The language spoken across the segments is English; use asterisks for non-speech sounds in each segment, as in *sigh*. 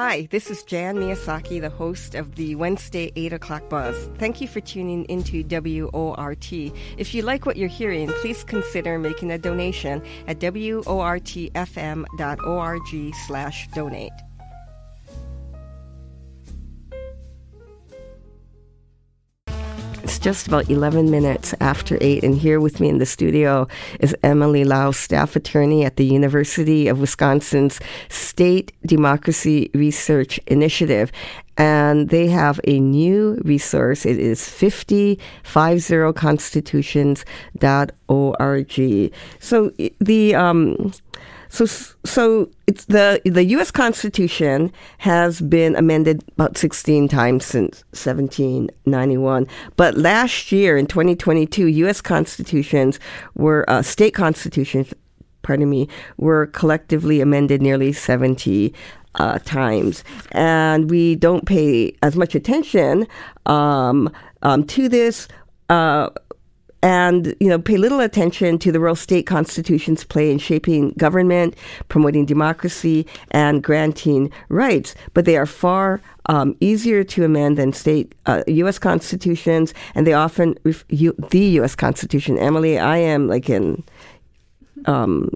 Hi, this is Jan Miyasaki, the host of the Wednesday 8 o'clock buzz. Thank you for tuning into WORT. If you like what you're hearing, please consider making a donation at wortfm.org slash donate. Just about 11 minutes after 8, and here with me in the studio is Emily Lau, staff attorney at the University of Wisconsin's State Democracy Research Initiative. And they have a new resource. It is 50constitutions.org. So the um, so, so it's the the U.S. Constitution has been amended about 16 times since 1791. But last year, in 2022, U.S. constitutions were uh, state constitutions. Pardon me, were collectively amended nearly 70 uh, times, and we don't pay as much attention um, um, to this. Uh, and you know pay little attention to the role state constitutions play in shaping government, promoting democracy, and granting rights. But they are far um, easier to amend than state uh, U.S. constitutions, and they often ref- U- the U.S. Constitution. Emily, I am like in. Um,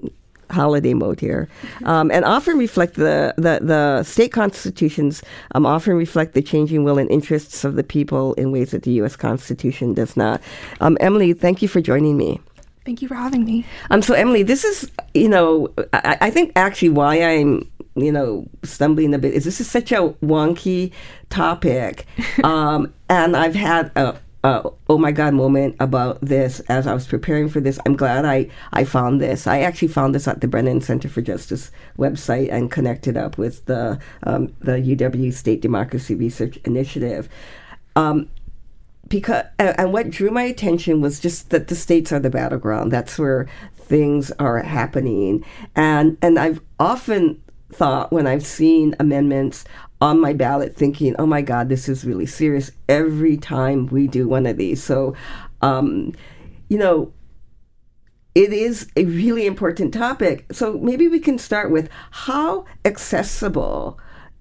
holiday mode here, um, and often reflect the, the, the state constitutions um, often reflect the changing will and interests of the people in ways that the U.S. Constitution does not. Um, Emily, thank you for joining me. Thank you for having me. Um, so Emily, this is you know I, I think actually why I'm you know stumbling a bit is this is such a wonky topic, *laughs* um, and I've had a uh, oh my god moment about this as I was preparing for this. I'm glad I, I found this. I actually found this at the Brennan Center for Justice website and connected up with the um, the UW State Democracy Research Initiative. Um, because and, what drew my attention was just that the states are the battleground. That's where things are happening, and and I've often thought when I've seen amendments on my ballot thinking, oh my God, this is really serious every time we do one of these. So, um, you know, it is a really important topic. So maybe we can start with how accessible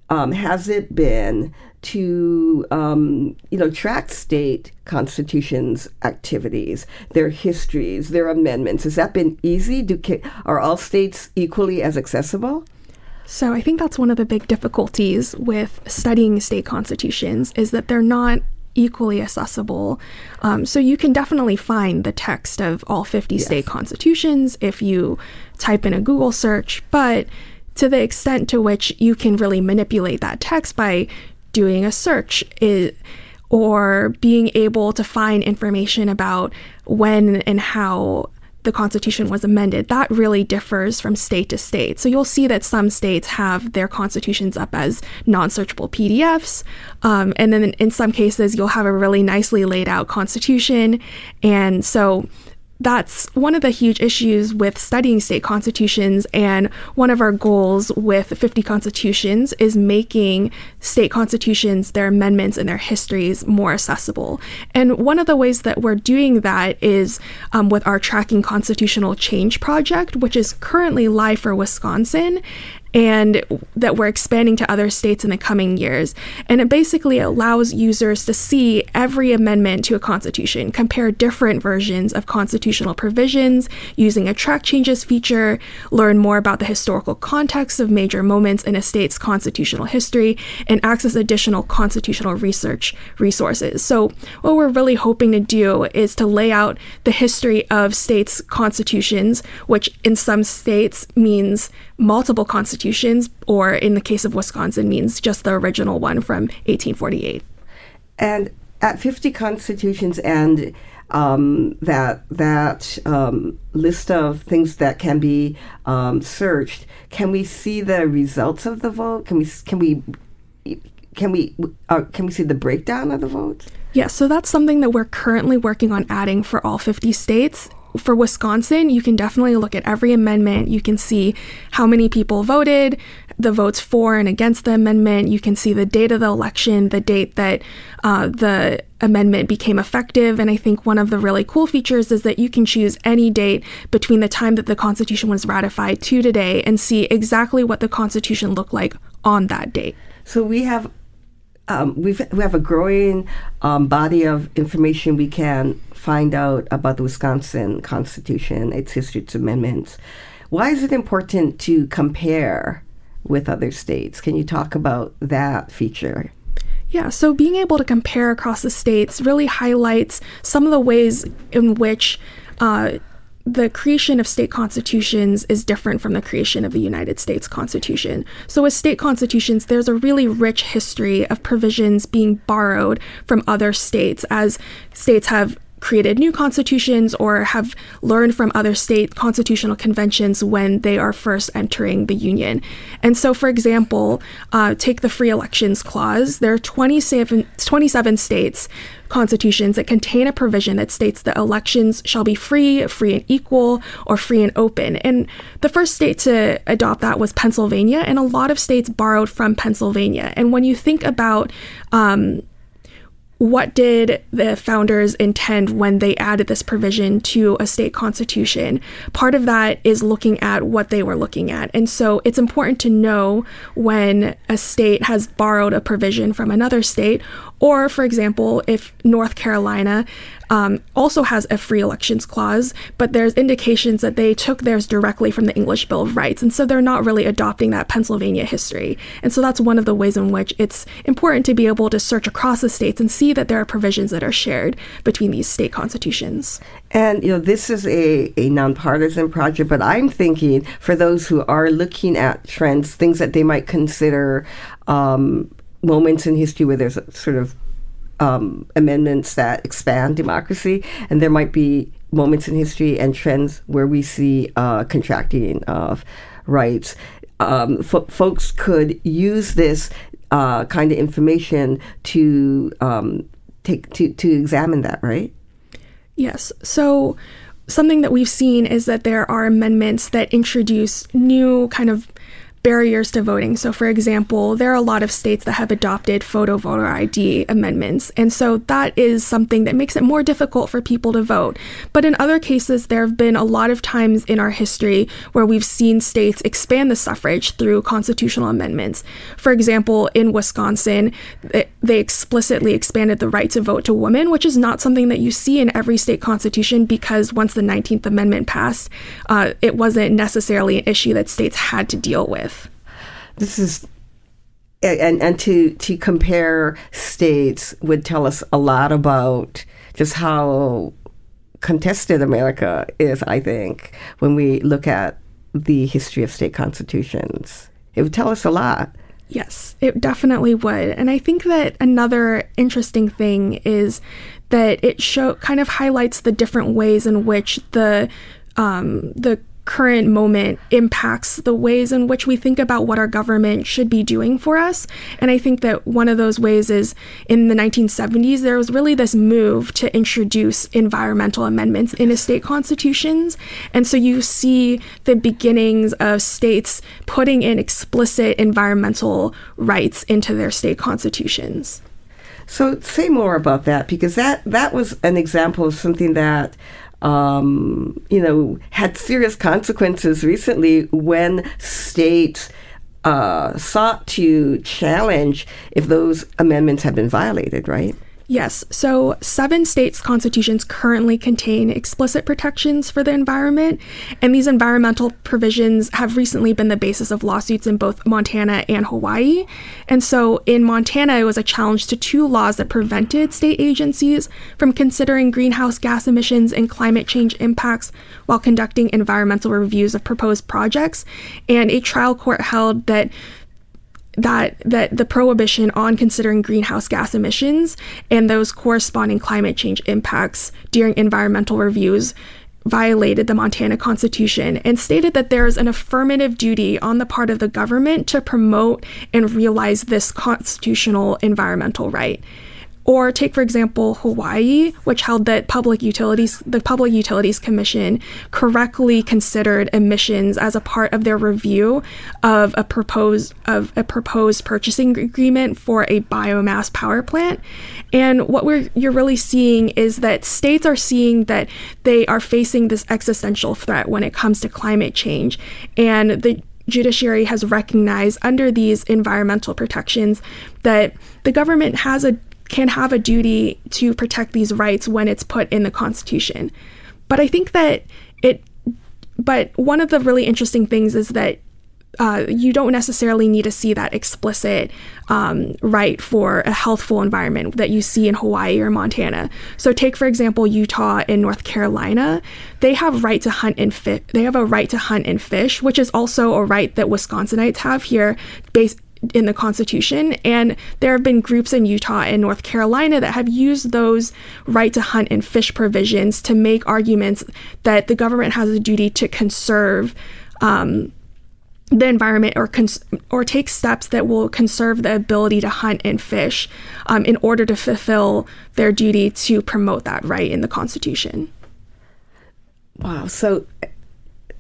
um, has it been to um, you know track state constitutions activities, their histories, their amendments? Has that been easy? Do are all states equally as accessible? So I think that's one of the big difficulties with studying state constitutions is that they're not equally accessible. Um, so you can definitely find the text of all 50 yes. state constitutions if you type in a Google search, but to the extent to which you can really manipulate that text by doing a search it, or being able to find information about when and how the Constitution was amended, that really differs from state to state. So you'll see that some states have their constitutions up as non searchable PDFs. Um, and then in some cases, you'll have a really nicely laid out Constitution. And so that's one of the huge issues with studying state constitutions. And one of our goals with 50 constitutions is making state constitutions, their amendments, and their histories more accessible. And one of the ways that we're doing that is um, with our Tracking Constitutional Change project, which is currently live for Wisconsin and that we're expanding to other states in the coming years. And it basically allows users to see every amendment to a constitution, compare different versions of constitutional provisions using a track changes feature, learn more about the historical context of major moments in a state's constitutional history, and access additional constitutional research resources. So, what we're really hoping to do is to lay out the history of states' constitutions, which in some states means multiple constitutions, or in the case of Wisconsin, means just the original one from 1848. And at 50 constitutions and um, that that um, list of things that can be um, searched, can we see the results of the vote? Can we can we can we uh, can we see the breakdown of the votes? Yeah, so that's something that we're currently working on adding for all 50 states for Wisconsin, you can definitely look at every amendment. You can see how many people voted, the votes for and against the amendment. You can see the date of the election, the date that uh, the amendment became effective. And I think one of the really cool features is that you can choose any date between the time that the Constitution was ratified to today and see exactly what the Constitution looked like on that date. So we have um, we have a growing um, body of information we can find out about the Wisconsin Constitution, its history, its amendments. Why is it important to compare with other states? Can you talk about that feature? Yeah, so being able to compare across the states really highlights some of the ways in which uh, the creation of state constitutions is different from the creation of the United States Constitution. So, with state constitutions, there's a really rich history of provisions being borrowed from other states as states have created new constitutions or have learned from other state constitutional conventions when they are first entering the union. And so, for example, uh, take the free elections clause. There are 27, 27 states constitutions that contain a provision that states that elections shall be free, free and equal, or free and open. And the first state to adopt that was Pennsylvania, and a lot of states borrowed from Pennsylvania. And when you think about um, what did the founders intend when they added this provision to a state constitution? Part of that is looking at what they were looking at. And so it's important to know when a state has borrowed a provision from another state, or, for example, if North Carolina um, also has a free elections clause, but there's indications that they took theirs directly from the English Bill of Rights. And so they're not really adopting that Pennsylvania history. And so that's one of the ways in which it's important to be able to search across the states and see that there are provisions that are shared between these state constitutions. And, you know, this is a, a nonpartisan project, but I'm thinking for those who are looking at trends, things that they might consider um, moments in history where there's sort of um, amendments that expand democracy, and there might be moments in history and trends where we see uh, contracting of rights. Um, f- folks could use this uh, kind of information to um, take to to examine that, right? Yes. So something that we've seen is that there are amendments that introduce new kind of barriers to voting. So, for example, there are a lot of states that have adopted photo voter ID amendments. And so that is something that makes it more difficult for people to vote. But in other cases, there have been a lot of times in our history where we've seen states expand the suffrage through constitutional amendments. For example, in Wisconsin, they explicitly expanded the right to vote to women, which is not something that you see in every state constitution because once the 19th Amendment passed, uh, it wasn't necessarily an issue that states had to deal with this is and and to to compare states would tell us a lot about just how contested America is. I think when we look at the history of state constitutions, it would tell us a lot. Yes, it definitely would. And I think that another interesting thing is that it show kind of highlights the different ways in which the um, the current moment impacts the ways in which we think about what our government should be doing for us. And I think that one of those ways is in the 1970s, there was really this move to introduce environmental amendments into state constitutions. And so you see the beginnings of states putting in explicit environmental rights into their state constitutions. So say more about that because that that was an example of something that um, you know, had serious consequences recently when states uh, sought to challenge if those amendments had been violated, right? Yes. So, seven states' constitutions currently contain explicit protections for the environment, and these environmental provisions have recently been the basis of lawsuits in both Montana and Hawaii. And so, in Montana, it was a challenge to two laws that prevented state agencies from considering greenhouse gas emissions and climate change impacts while conducting environmental reviews of proposed projects. And a trial court held that that that the prohibition on considering greenhouse gas emissions and those corresponding climate change impacts during environmental reviews violated the Montana Constitution and stated that there is an affirmative duty on the part of the government to promote and realize this constitutional environmental right. Or take, for example, Hawaii, which held that public utilities, the Public Utilities Commission correctly considered emissions as a part of their review of a proposed of a proposed purchasing agreement for a biomass power plant. And what we're you're really seeing is that states are seeing that they are facing this existential threat when it comes to climate change, and the judiciary has recognized under these environmental protections that the government has a can have a duty to protect these rights when it's put in the Constitution. But I think that it, but one of the really interesting things is that uh, you don't necessarily need to see that explicit um, right for a healthful environment that you see in Hawaii or Montana. So, take for example Utah and North Carolina. They have right to hunt and fish. They have a right to hunt and fish, which is also a right that Wisconsinites have here, based in the Constitution. And there have been groups in Utah and North Carolina that have used those right to hunt and fish provisions to make arguments that the government has a duty to conserve. Um, the environment or cons- or take steps that will conserve the ability to hunt and fish um, in order to fulfill their duty to promote that right in the Constitution. Wow. So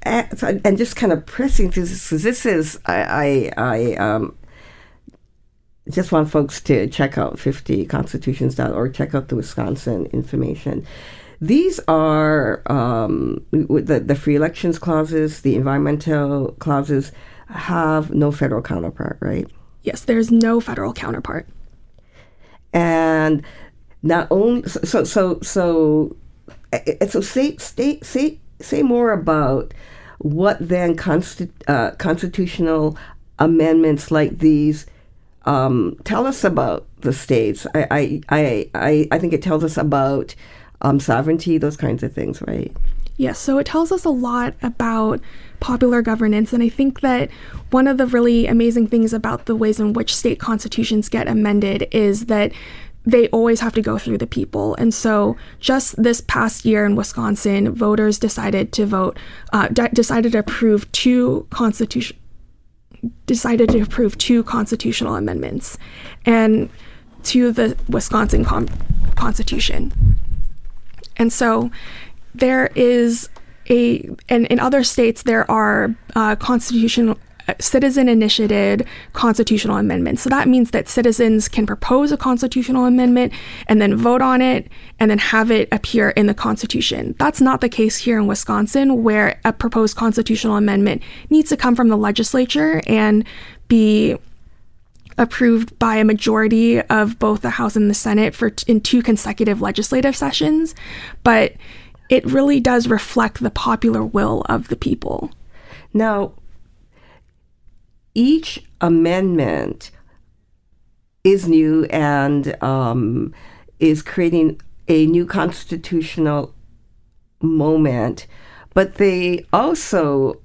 and just kind of pressing through this because this is I I, I um, just want folks to check out 50constitutions.org, check out the Wisconsin information. These are um, the, the free elections clauses, the environmental clauses have no federal counterpart, right? Yes, there's no federal counterpart. And not only so so so so say say say say more about what then consti- uh, constitutional amendments like these um, tell us about the states. I, I, I, I think it tells us about um, sovereignty, those kinds of things, right? Yes, so it tells us a lot about popular governance. And I think that one of the really amazing things about the ways in which state constitutions get amended is that they always have to go through the people. And so, just this past year in Wisconsin, voters decided to vote, uh, d- decided to approve two constitution decided to approve two constitutional amendments and to the Wisconsin Constitution. And so there is a, and in other states, there are uh, constitutional citizen initiated constitutional amendments. So that means that citizens can propose a constitutional amendment and then vote on it and then have it appear in the Constitution. That's not the case here in Wisconsin, where a proposed constitutional amendment needs to come from the legislature and be approved by a majority of both the House and the Senate for t- in two consecutive legislative sessions, but it really does reflect the popular will of the people. Now, each amendment is new and um, is creating a new constitutional moment, but they also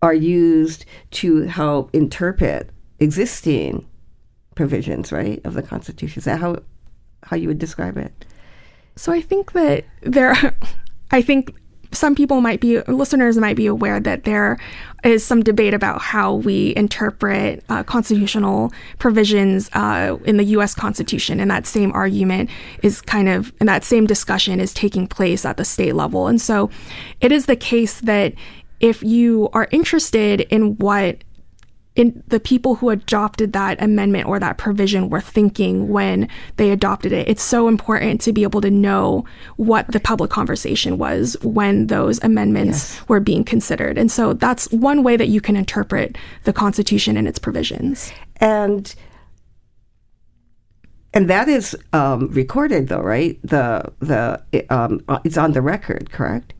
are used to help interpret existing provisions, right, of the Constitution. Is that how how you would describe it? So I think that there, *laughs* I think some people might be listeners might be aware that there is some debate about how we interpret uh, constitutional provisions uh, in the U.S. Constitution, and that same argument is kind of and that same discussion is taking place at the state level. And so, it is the case that if you are interested in what in the people who adopted that amendment or that provision were thinking when they adopted it. It's so important to be able to know what the public conversation was when those amendments yes. were being considered. And so that's one way that you can interpret the Constitution and its provisions. And and that is um, recorded, though, right? The the um, it's on the record, correct?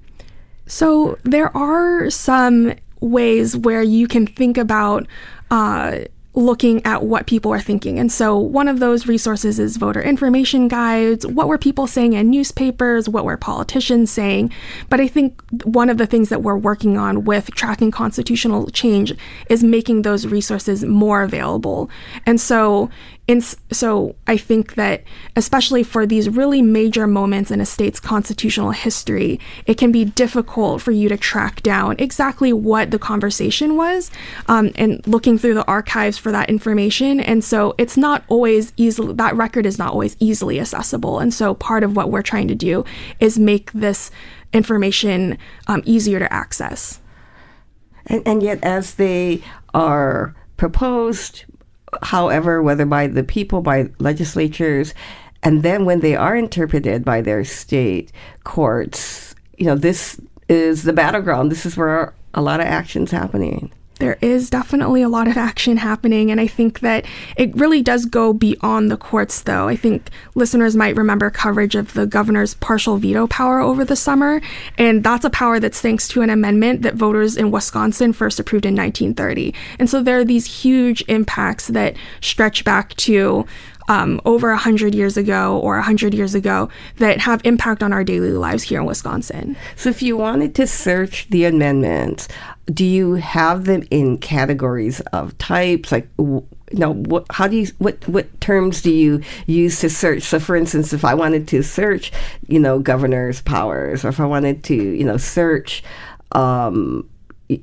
So there are some ways where you can think about uh, looking at what people are thinking. And so one of those resources is voter information guides. What were people saying in newspapers? What were politicians saying? But I think one of the things that we're working on with tracking constitutional change is making those resources more available. And so and so I think that, especially for these really major moments in a state's constitutional history, it can be difficult for you to track down exactly what the conversation was um, and looking through the archives for that information. And so it's not always easily, that record is not always easily accessible. And so part of what we're trying to do is make this information um, easier to access. And, and yet, as they are proposed, however, whether by the people, by legislatures, and then when they are interpreted by their state courts, you know, this is the battleground. This is where a lot of action's happening. There is definitely a lot of action happening. And I think that it really does go beyond the courts, though. I think listeners might remember coverage of the governor's partial veto power over the summer. And that's a power that's thanks to an amendment that voters in Wisconsin first approved in 1930. And so there are these huge impacts that stretch back to um, over 100 years ago or 100 years ago that have impact on our daily lives here in Wisconsin. So, if you wanted to search the amendments, do you have them in categories of types? Like, you know, what, how do you, what, what terms do you use to search? So, for instance, if I wanted to search, you know, governor's powers, or if I wanted to, you know, search um,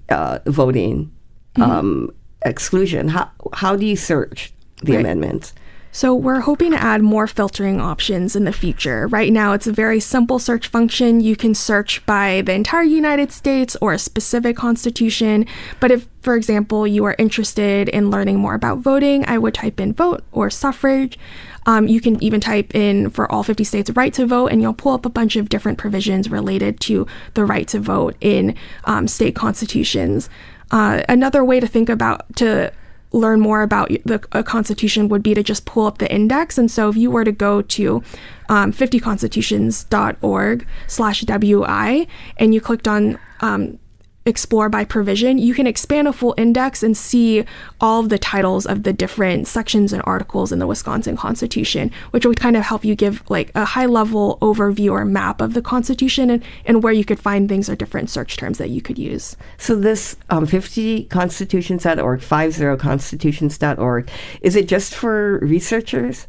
uh, voting mm-hmm. um, exclusion, how, how do you search the right. amendments? So we're hoping to add more filtering options in the future. Right now, it's a very simple search function. You can search by the entire United States or a specific constitution. But if, for example, you are interested in learning more about voting, I would type in vote or suffrage. Um, you can even type in for all 50 states right to vote, and you'll pull up a bunch of different provisions related to the right to vote in um, state constitutions. Uh, another way to think about to learn more about the constitution would be to just pull up the index. And so if you were to go to um, 50constitutions.org slash WI and you clicked on um, explore by provision, you can expand a full index and see all of the titles of the different sections and articles in the Wisconsin Constitution, which would kind of help you give like a high level overview or map of the Constitution and, and where you could find things or different search terms that you could use. So this um, 50constitutions.org, 50constitutions.org, is it just for researchers?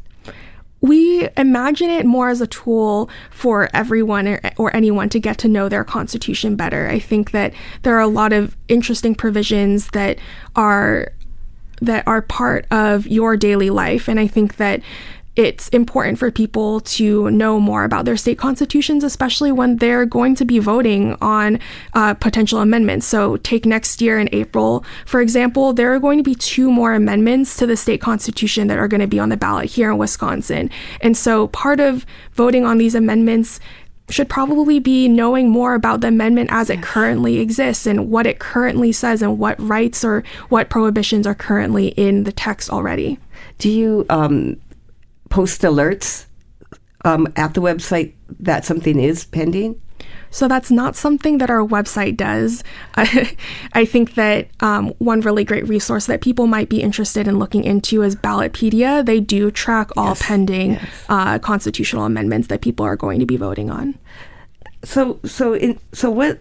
We imagine it more as a tool for everyone or, or, anyone to get to know their constitution better. I think that there are a lot of interesting provisions that are that are part of your daily life and I think that it's important for people to know more about their state constitutions, especially when they're going to be voting on uh, potential amendments. So, take next year in April, for example, there are going to be two more amendments to the state constitution that are going to be on the ballot here in Wisconsin. And so, part of voting on these amendments should probably be knowing more about the amendment as it currently exists and what it currently says and what rights or what prohibitions are currently in the text already. Do you um, post alerts um, at the website that something is pending? So that's not something that our website does. *laughs* I, think that um, one really great resource that people might be interested in looking into is Ballotpedia. They do track all yes, pending yes. Uh, constitutional amendments that people are going to be voting on. So, so, in, so what?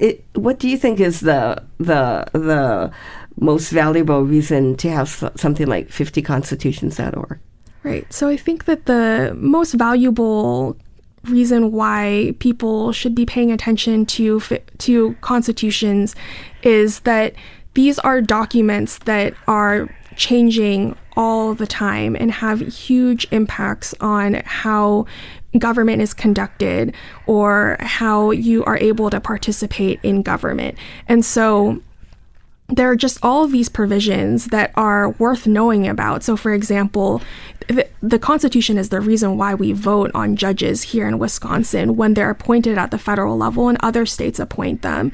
It, what do you think is the the the most valuable reason to have something like 50constitutions.org. Right. So I think that the most valuable reason why people should be paying attention to to constitutions is that these are documents that are changing all the time and have huge impacts on how government is conducted or how you are able to participate in government. And so there are just all of these provisions that are worth knowing about. So, for example, the, the, Constitution is the reason why we vote on judges here in Wisconsin when they're appointed at the federal level and other states appoint them.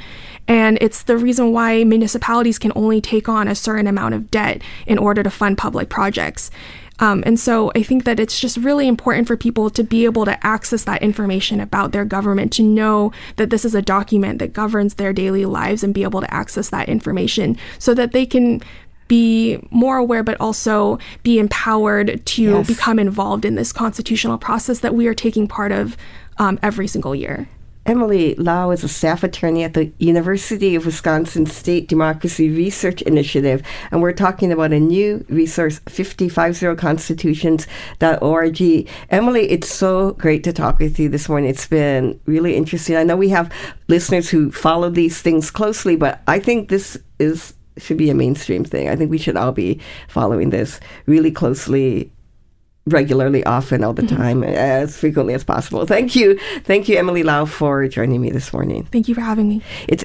And it's the reason why municipalities can only take on a certain amount of debt in order to fund public projects. Um, and so I think that it's just really important for people to be able to access that information about their government, to know that this is a document that governs their daily lives and be able to access that information so that they can be more aware, but also be empowered to yes. become involved in this constitutional process that we are taking part of um, every single year. Emily Lau is a staff attorney at the University of Wisconsin State Democracy Research Initiative, and we're talking about a new resource, 50constitutions.org. Emily, it's so great to talk with you this morning. It's been really interesting. I know we have listeners who follow these things closely, but I think this is should be a mainstream thing. I think we should all be following this really closely regularly, often, all the mm-hmm. time, as frequently as possible. Thank you. Thank you, Emily Lau, for joining me this morning. Thank you for having me. It's